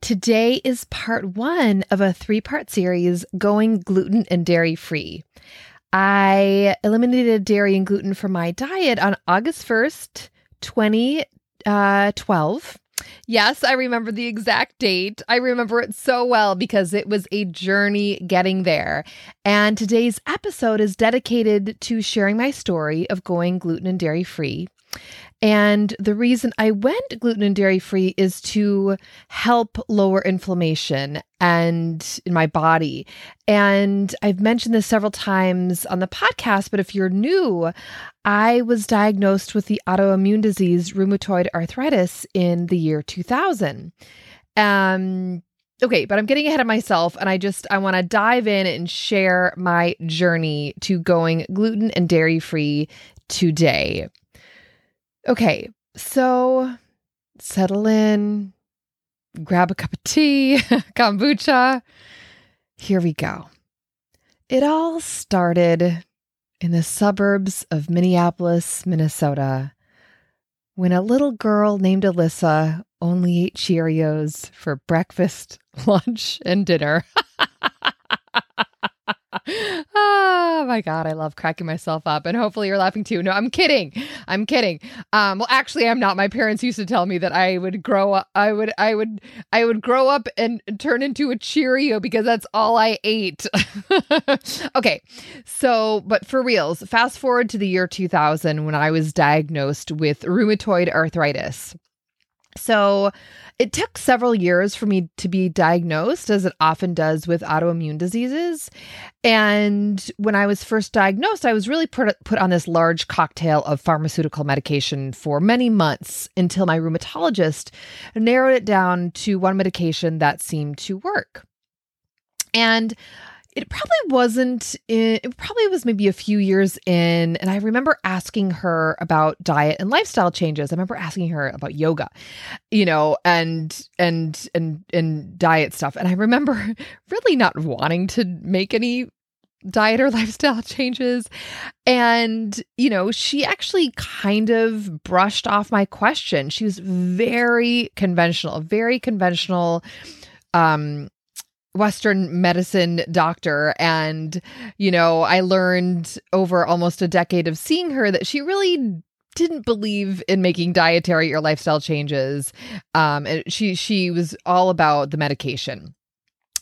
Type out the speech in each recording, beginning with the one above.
Today is part one of a three part series going gluten and dairy free. I eliminated dairy and gluten from my diet on August 1st, 2012. Uh, yes, I remember the exact date. I remember it so well because it was a journey getting there. And today's episode is dedicated to sharing my story of going gluten and dairy free and the reason I went gluten and dairy free is to help lower inflammation and in my body. And I've mentioned this several times on the podcast, but if you're new, I was diagnosed with the autoimmune disease rheumatoid arthritis in the year 2000. Um okay, but I'm getting ahead of myself and I just I want to dive in and share my journey to going gluten and dairy free today. Okay, so settle in, grab a cup of tea, kombucha. Here we go. It all started in the suburbs of Minneapolis, Minnesota, when a little girl named Alyssa only ate Cheerios for breakfast, lunch, and dinner. oh my god, I love cracking myself up, and hopefully you're laughing too. No, I'm kidding. I'm kidding. Um, well, actually, I'm not. My parents used to tell me that I would grow up. I would. I would. I would grow up and turn into a Cheerio because that's all I ate. okay, so but for reals, fast forward to the year 2000 when I was diagnosed with rheumatoid arthritis. So it took several years for me to be diagnosed, as it often does with autoimmune diseases. And when I was first diagnosed, I was really put, put on this large cocktail of pharmaceutical medication for many months until my rheumatologist narrowed it down to one medication that seemed to work. And it probably wasn't in, it probably was maybe a few years in and i remember asking her about diet and lifestyle changes. I remember asking her about yoga you know and and and and diet stuff. And i remember really not wanting to make any diet or lifestyle changes. And you know she actually kind of brushed off my question. She was very conventional very conventional um Western medicine doctor. And, you know, I learned over almost a decade of seeing her that she really didn't believe in making dietary or lifestyle changes. Um, and she she was all about the medication.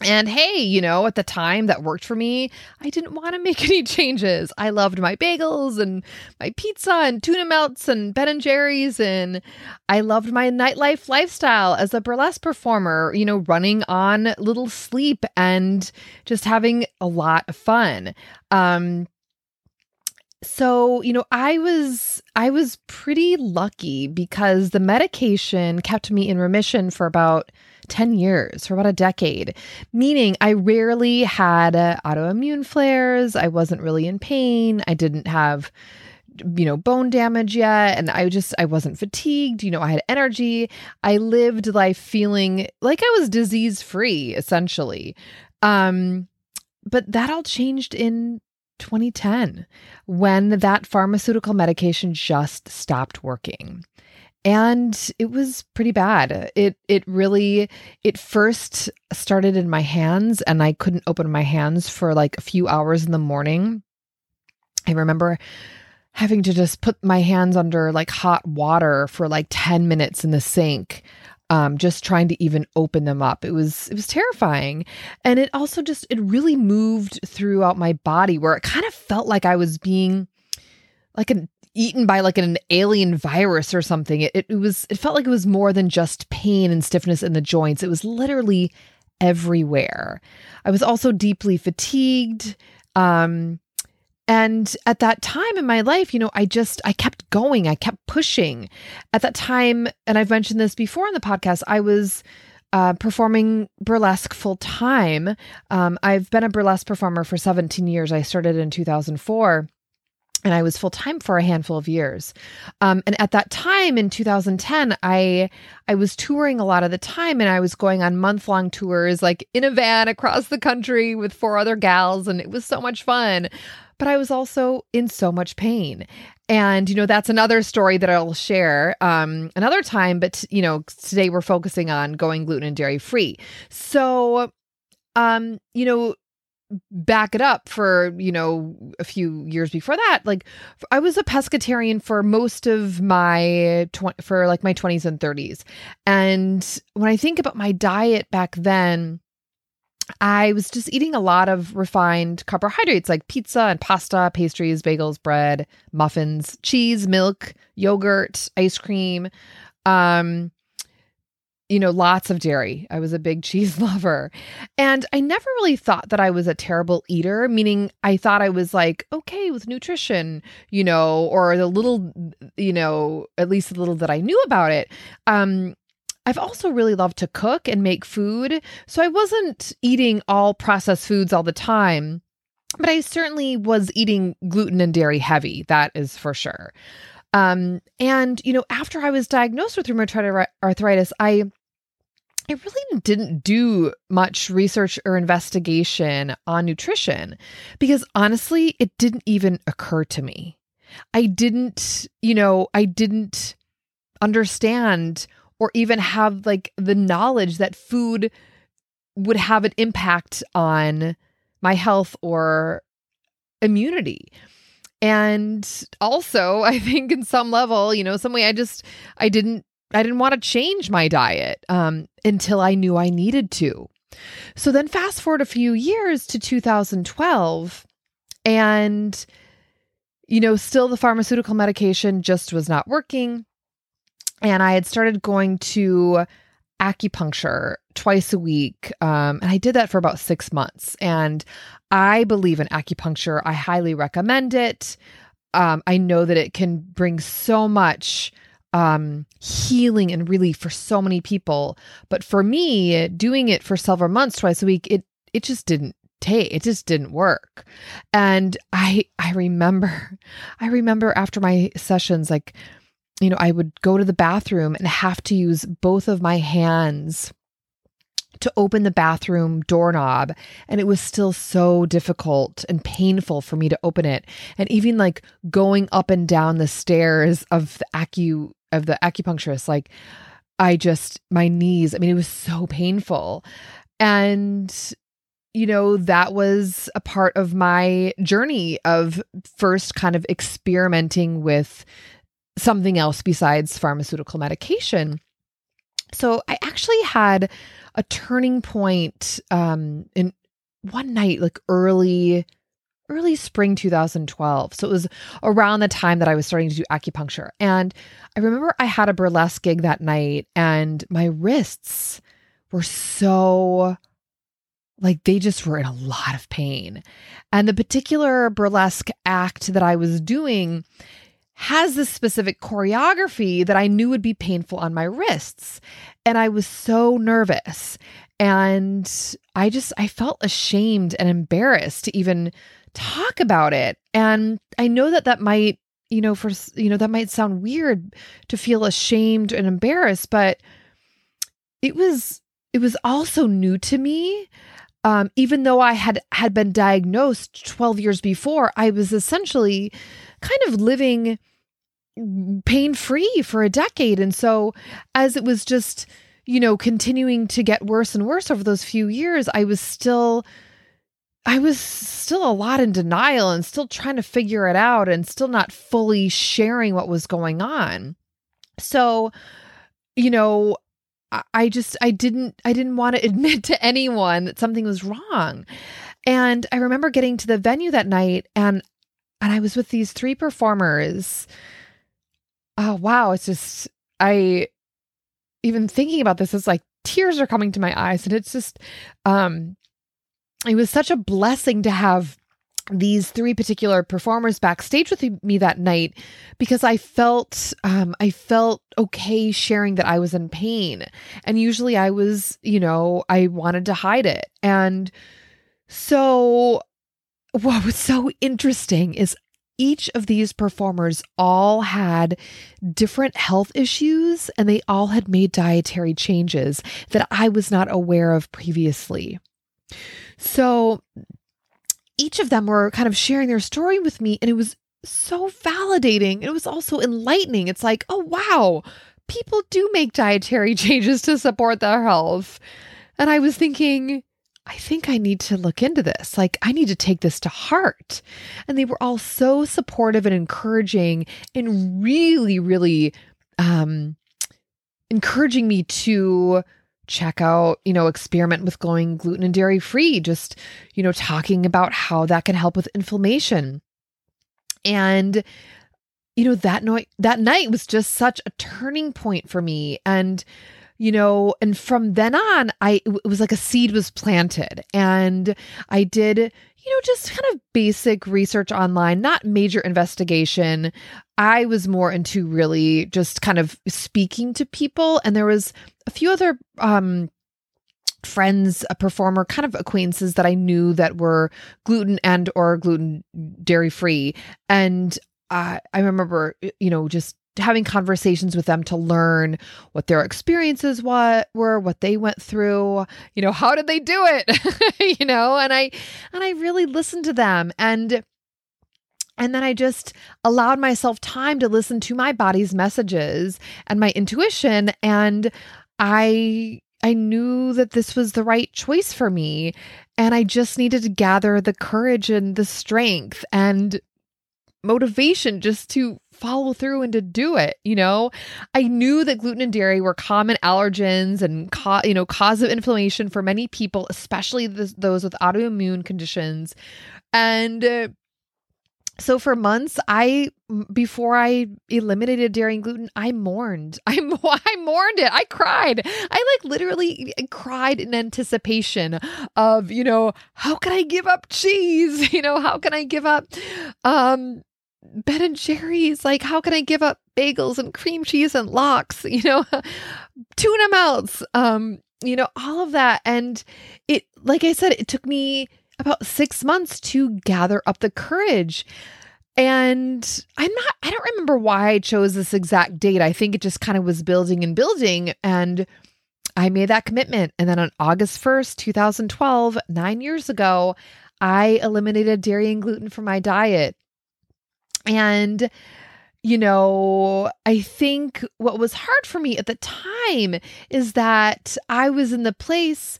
And hey, you know, at the time that worked for me, I didn't want to make any changes. I loved my bagels and my pizza and tuna melts and Ben and Jerry's. And I loved my nightlife lifestyle as a burlesque performer, you know, running on little sleep and just having a lot of fun. Um, so, you know, I was I was pretty lucky because the medication kept me in remission for about 10 years, for about a decade, meaning I rarely had uh, autoimmune flares. I wasn't really in pain. I didn't have you know bone damage yet. And i just i wasn't fatigued. You know i had energy. I lived life feeling like i was disease free essentially. Um but that all changed in 2010 when that pharmaceutical medication just stopped working and it was pretty bad. It it really it first started in my hands and i couldn't open my hands for like a few hours in the morning. I remember having to just put my hands under like hot water for like 10 minutes in the sink um, just trying to even open them up. It was it was terrifying, and it also just it really moved throughout my body where it kind of felt like I was being like an eaten by like an alien virus or something. It, it, was it felt like it was more than just pain and stiffness in the joints. It was literally everywhere. I was also deeply fatigued. Um, and at that time in my life, you know, I just, I kept going, I kept pushing. At that time, and I've mentioned this before in the podcast, I was, uh, performing burlesque full time. Um, I've been a burlesque performer for 17 years. I started in 2004 and I was full time for a handful of years. Um, and at that time in 2010, I I was touring a lot of the time, and I was going on month long tours, like in a van across the country with four other gals, and it was so much fun. But I was also in so much pain. And, you know, that's another story that I'll share um, another time. But, you know, today we're focusing on going gluten and dairy free. So, um, you know, back it up for you know a few years before that. Like i was a pescatarian for most of my tw- for like my 20s and 30s and when i think about my diet back then i was just eating a lot of refined carbohydrates like pizza and pasta pastries bagels bread muffins cheese milk yogurt ice cream. Um you know, lots of dairy. I was a big cheese lover. And I never really thought that I was a terrible eater, meaning I thought I was like okay with nutrition, you know, or the little, you know, at least the little that I knew about it. Um, I've also really loved to cook and make food. So I wasn't eating all processed foods all the time, but I certainly was eating gluten and dairy heavy. That is for sure. Um, and you know, after I was diagnosed with rheumatoid arthritis, I I really didn't do much research or investigation on nutrition because honestly, it didn't even occur to me. I didn't, you know, I didn't understand or even have like the knowledge that food would have an impact on my health or immunity. And also, I think in some level, you know, some way I just I didn't I didn't want to change my diet um, until I knew I needed to. So then, fast forward a few years to 2012, and you know, still the pharmaceutical medication just was not working. And I had started going to acupuncture twice a week. Um, and I did that for about six months. And I believe in acupuncture. I highly recommend it. Um, I know that it can bring so much um, healing and relief for so many people. But for me, doing it for several months, twice a week, it it just didn't take it just didn't work. And i i remember i remember after my sessions like you know i would go to the bathroom and have to use both of my hands to open the bathroom doorknob. And it was still so difficult and painful for me to open it. And even like going up and down the stairs of the acu of the acupuncturist like i just my knees i mean it was so painful. And you know that was a part of my journey of first kind of experimenting with something else besides pharmaceutical medication. So i actually had a turning point um in one night like early early spring 2012 so it was around the time that i was starting to do acupuncture and i remember i had a burlesque gig that night and my wrists were so like they just were in a lot of pain and the particular burlesque act that i was doing has this specific choreography that I knew would be painful on my wrists. And I was so nervous. And I just, I felt ashamed and embarrassed to even talk about it. And I know that that might, you know, for, you know, that might sound weird to feel ashamed and embarrassed, but it was, it was also new to me. Um, even though I had had been diagnosed 12 years before, I was essentially kind of living pain free for a decade. And so, as it was just, you know, continuing to get worse and worse over those few years, I was still. I was still a lot in denial and still trying to figure it out and still not fully sharing what was going on. So, you know, I just I didn't I didn't want to admit to anyone that something was wrong. And I remember getting to the venue that night and and I was with these three performers. Oh wow, it's just I even thinking about this is like tears are coming to my eyes and it's just um it was such a blessing to have these three particular performers backstage with me that night because I felt um, I felt okay sharing that I was in pain, and usually I was, you know, I wanted to hide it, and so what was so interesting is each of these performers all had different health issues and they all had made dietary changes that I was not aware of previously. So each of them were kind of sharing their story with me, and it was so validating. It was also enlightening. It's like, oh, wow, people do make dietary changes to support their health. And I was thinking, I think I need to look into this. Like, I need to take this to heart. And they were all so supportive and encouraging and really, really um, encouraging me to check out, you know, experiment with going gluten and dairy free, just, you know, talking about how that can help with inflammation. And you know, that night that night was just such a turning point for me and you know, and from then on, I it was like a seed was planted and I did, you know, just kind of basic research online, not major investigation. I was more into really just kind of speaking to people and there was a few other um friends a performer kind of acquaintances that i knew that were gluten and or gluten dairy free and uh, i remember you know just having conversations with them to learn what their experiences what were what they went through you know how did they do it you know and i and i really listened to them and and then I just allowed myself time to listen to my body's messages and my intuition. And I I knew that this was the right choice for me. And I just needed to gather the courage and the strength and motivation just to follow through and to do it you know? I knew that gluten and dairy were common allergens and co- you know cause of inflammation for many people especially those with autoimmune conditions. And uh, so for months i before i eliminated dairy and gluten i mourned. I i mourned it. I cried. I like literally cried in anticipation of you know how can i give up cheese? You know how can i give up um ben and jerry's like how can i give up bagels and cream cheese and lox you know tuna melts um you know all of that and it like i said it took me about six months to gather up the courage. And I'm not, I don't remember why I chose this exact date. I think it just kind of was building and building. And I made that commitment. And then on August 1st, 2012, nine years ago, I eliminated dairy and gluten from my diet. And, you know, I think what was hard for me at the time is that I was in the place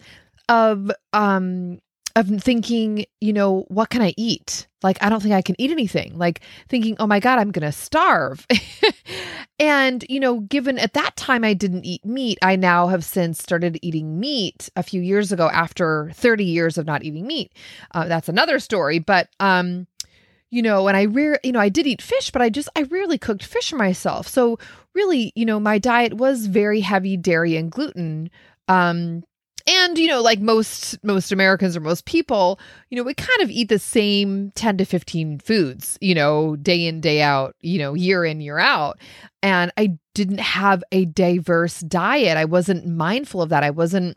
of um of thinking, you know, what can I eat? Like, I don't think I can eat anything. Like, thinking, oh my God, I'm going to starve. and, you know, given at that time I didn't eat meat, I now have since started eating meat a few years ago after 30 years of not eating meat. Uh, that's another story. But, um, you know, and I rare, you know, I did eat fish, but I just, I rarely cooked fish myself. So, really, you know, my diet was very heavy dairy and gluten. Um, and you know like most most americans or most people you know we kind of eat the same 10 to 15 foods you know day in day out you know year in year out and i didn't have a diverse diet i wasn't mindful of that i wasn't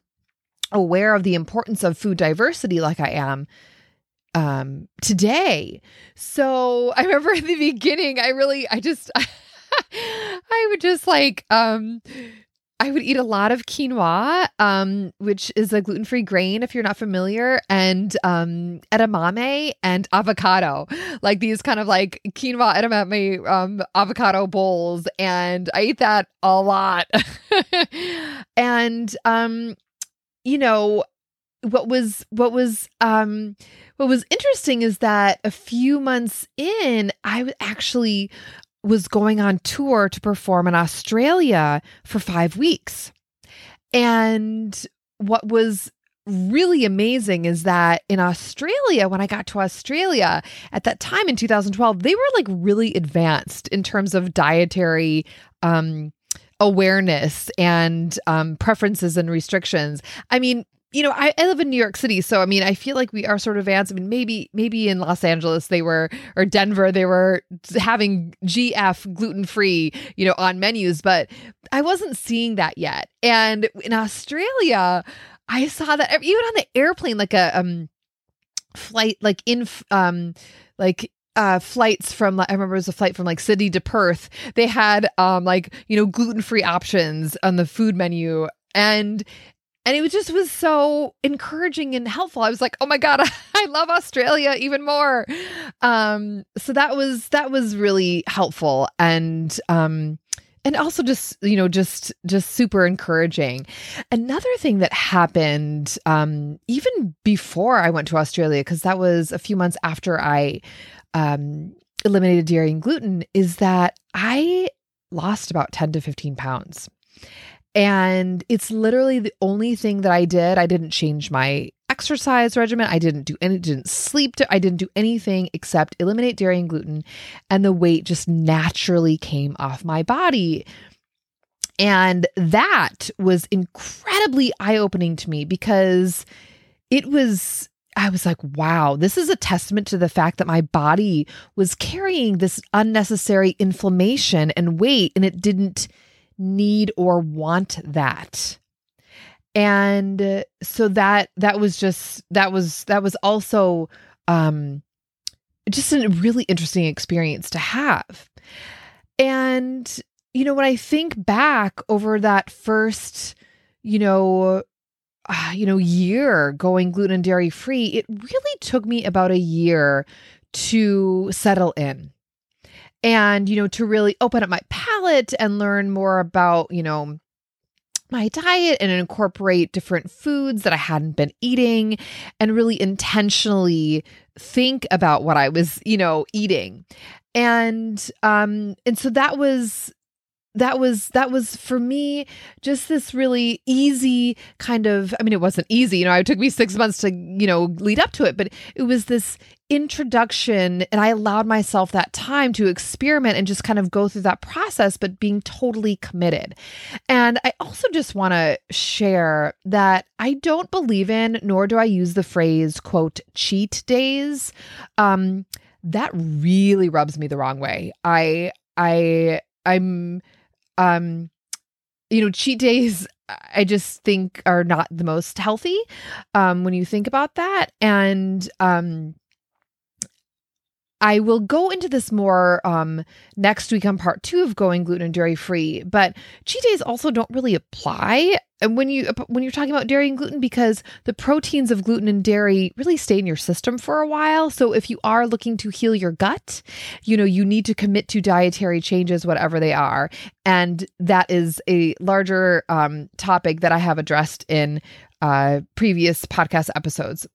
aware of the importance of food diversity like i am um today so i remember at the beginning i really i just I would just like um I would eat a lot of quinoa, um, which is a gluten free grain, if you're not familiar, and um, edamame and avocado, like these kind of like quinoa, edamame, um, avocado bowls. And I eat that a lot. and, um, you know, what was, what was, um, what was interesting is that a few months in, I actually was going on tour to perform in Australia for five weeks. And what was really amazing is that in Australia, when I got to Australia at that time in 2012, they were like really advanced in terms of dietary um, awareness and um, preferences and restrictions. I mean, you know, I, I live in New York City, so I mean, I feel like we are sort of advanced. I mean, maybe maybe in Los Angeles they were or Denver they were having GF gluten free, you know, on menus, but I wasn't seeing that yet. And in Australia, I saw that even on the airplane, like a um flight, like in um like uh, flights from I remember it was a flight from like Sydney to Perth. They had um like you know gluten free options on the food menu, and and it just was so encouraging and helpful. I was like oh my god i love australia even more. Um so that was that was really helpful and um and also just you know just just super encouraging. Another thing that happened um even before i went to australia because that was a few months after i um eliminated dairy and gluten is that i lost about 10 to 15 pounds and it's literally the only thing that I did. I didn't change my exercise regimen. I didn't do any, didn't sleep. To, I didn't do anything except eliminate dairy and gluten. And the weight just naturally came off my body. And that was incredibly eye opening to me because it was I was like, wow, this is a testament to the fact that my body was carrying this unnecessary inflammation and weight, and it didn't need or want that. And so that that was just that was that was also um just a really interesting experience to have. And you know when i think back over that first you know uh, you know year going gluten and dairy free it really took me about a year to settle in and you know to really open up my palate and learn more about you know my diet and incorporate different foods that I hadn't been eating and really intentionally think about what I was, you know, eating. And um and so that was that was that was for me just this really easy kind of i mean it wasn't easy you know it took me six months to you know lead up to it but it was this introduction and i allowed myself that time to experiment and just kind of go through that process but being totally committed. And i also just want to share that i don't believe in nor do i use the phrase quote cheat days. Um that really rubs me the wrong way. I i i'm um you know cheat days i just think are not the most healthy um when you think about that. And um I will go into this more um, next week on part two of going gluten and dairy free. But cheat days also don't really apply when you when you're talking about dairy and gluten because the proteins of gluten and dairy really stay in your system for a while. So if you are looking to heal your gut, you know you need to commit to dietary changes, whatever they are, and that is a larger um, topic that I have addressed in uh, previous podcast episodes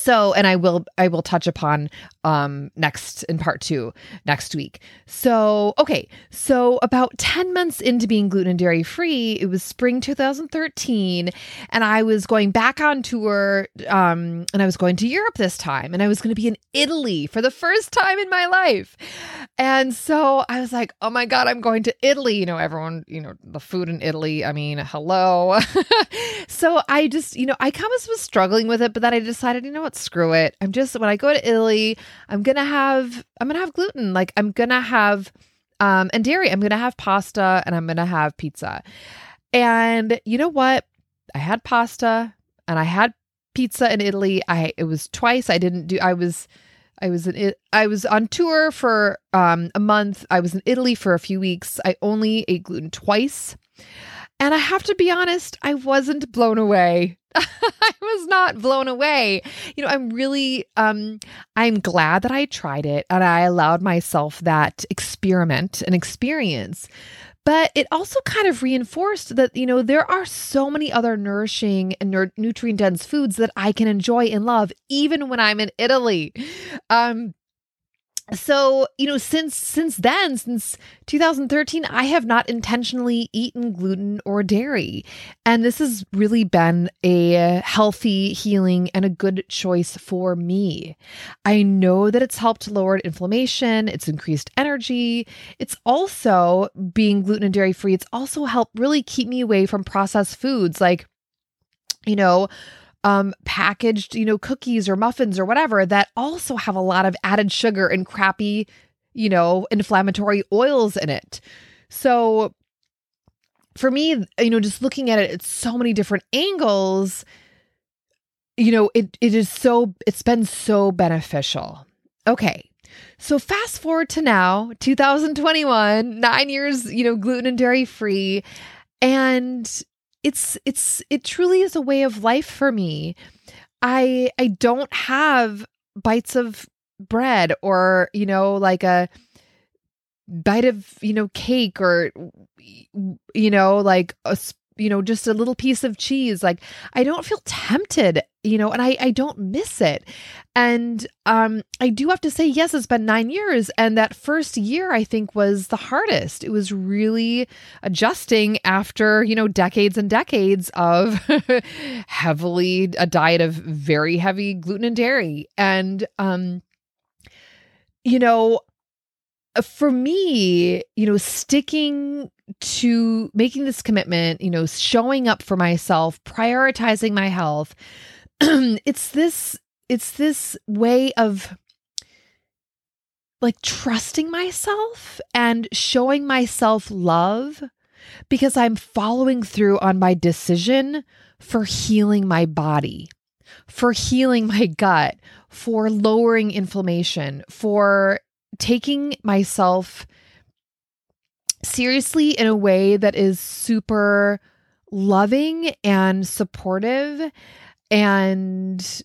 so and i will i will touch upon um next in part two next week. So okay. So about 10 months into being gluten and dairy free it was spring 2013 and i was going back on tour um and i was going to europe this time and i was going to be in italy for the first time in my life. And so i was like oh my god i'm going to italy. You know everyone you know the food in italy i mean hello so i just you know i kind of was struggling with it but then i decided you know what? Screw it. I'm just when I go to Italy, I'm gonna have I'm gonna have gluten. Like I'm gonna have um and dairy. I'm gonna have pasta and I'm gonna have pizza. And you know what? I had pasta and I had pizza in Italy. I it was twice. I didn't do I was I was in I was on tour for um a month. I was in Italy for a few weeks. I only ate gluten twice. And I have to be honest, I wasn't blown away. I was not blown away. You know, I'm really um I'm glad that I tried it and I allowed myself that experiment and experience. But it also kind of reinforced that, you know, there are so many other nourishing and nutrient dense foods that I can enjoy and love, even when I'm in Italy. Um, so you know since since then since 2013 i have not intentionally eaten gluten or dairy. And this has really been a healthy healing and a good choice for me. I know that it's helped lower inflammation it's increased energy it's also being gluten and dairy free it's also helped really keep me away from processed foods. Like you know, um, packaged, you know, cookies or muffins or whatever that also have a lot of added sugar and crappy, you know, inflammatory oils in it. So for me, you know, just looking at it at so many different angles, you know, it it is so it's been so beneficial. Okay. So fast forward to now, 2021, 9 years, you know, gluten and dairy free and it's it's it truly is a way of life for me. I I don't have bites of bread or, you know, like a bite of, you know, cake or you know, like a you know, just a little piece of cheese. Like I don't feel tempted, you know, and I I don't miss it. And um I do have to say yes, it's been 9 years and that first year I think was the hardest. It was really adjusting after, you know, decades and decades of heavily a diet of very heavy gluten and dairy. And um you know, Uh, for me, you know, sticking to making this commitment, you know, showing up for myself, prioritizing my health, it's this it's this way of like trusting myself and showing myself love because I'm following through on my decision for healing my body, for healing my gut, for lowering inflammation, for taking myself seriously in a way that is super loving and supportive and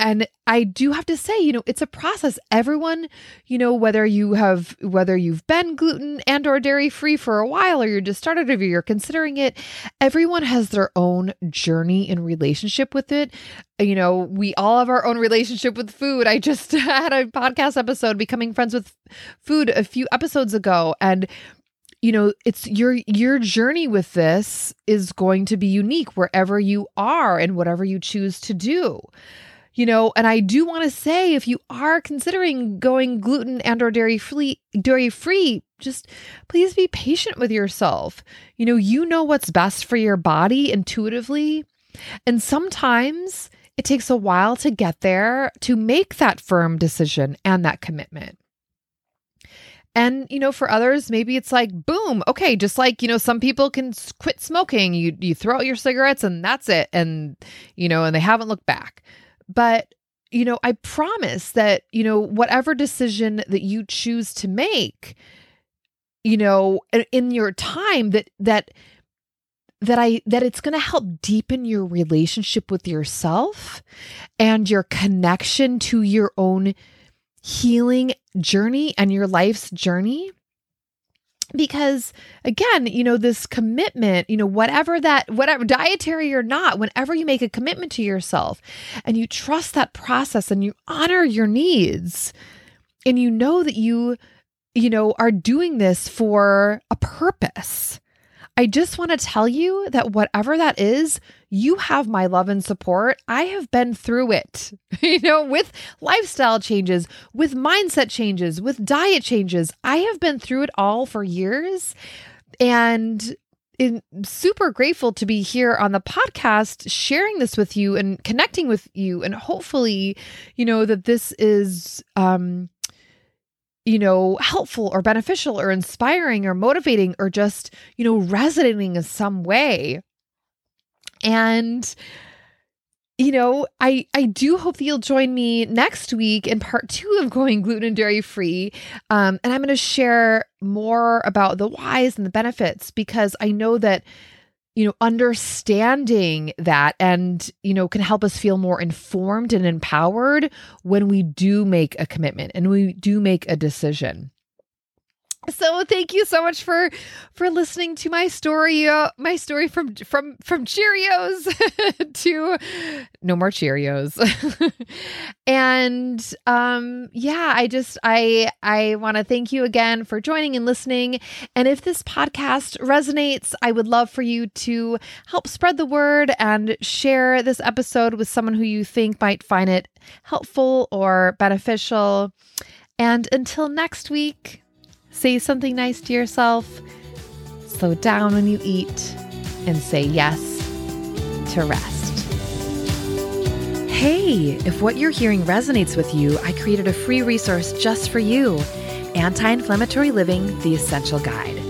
and I do have to say, you know, it's a process. Everyone, you know, whether you have whether you've been gluten and or dairy free for a while or you're just started or you're considering it, everyone has their own journey in relationship with it. You know, we all have our own relationship with food. I just had a podcast episode becoming friends with food a few episodes ago and you know it's your your journey with this is going to be unique wherever you are and whatever you choose to do you know and i do want to say if you are considering going gluten and or dairy free dairy free just please be patient with yourself you know you know what's best for your body intuitively and sometimes it takes a while to get there to make that firm decision and that commitment and, you know, for others, maybe it's like, boom, okay, just like, you know, some people can quit smoking. You you throw out your cigarettes and that's it. And, you know, and they haven't looked back. But, you know, I promise that, you know, whatever decision that you choose to make, you know, in your time that that that I that it's going to help deepen your relationship with yourself and your connection to your own healing journey and your life's journey because again you know this commitment you know whatever that whatever dietary or not whenever you make a commitment to yourself and you trust that process and you honor your needs and you know that you you know are doing this for a purpose I just want to tell you that whatever that is, you have my love and support. I have been through it, you know, with lifestyle changes, with mindset changes, with diet changes. I have been through it all for years. And in, super grateful to be here on the podcast sharing this with you and connecting with you and hopefully you know that this is um you know, helpful or beneficial or inspiring or motivating or just, you know, resonating in some way. And you know, I I do hope that you'll join me next week in part two of going gluten and dairy free, um, and I'm going to share more about the whys and the benefits because I know that you know, understanding that and, you know, can help us feel more informed and empowered when we do make a commitment and we do make a decision. So thank you so much for for listening to my story uh, my story from from from Cheerios to no more Cheerios. and um yeah, I just I I want to thank you again for joining and listening and if this podcast resonates, I would love for you to help spread the word and share this episode with someone who you think might find it helpful or beneficial. And until next week, Say something nice to yourself, slow down when you eat, and say yes to rest. Hey, if what you're hearing resonates with you, I created a free resource just for you Anti Inflammatory Living The Essential Guide.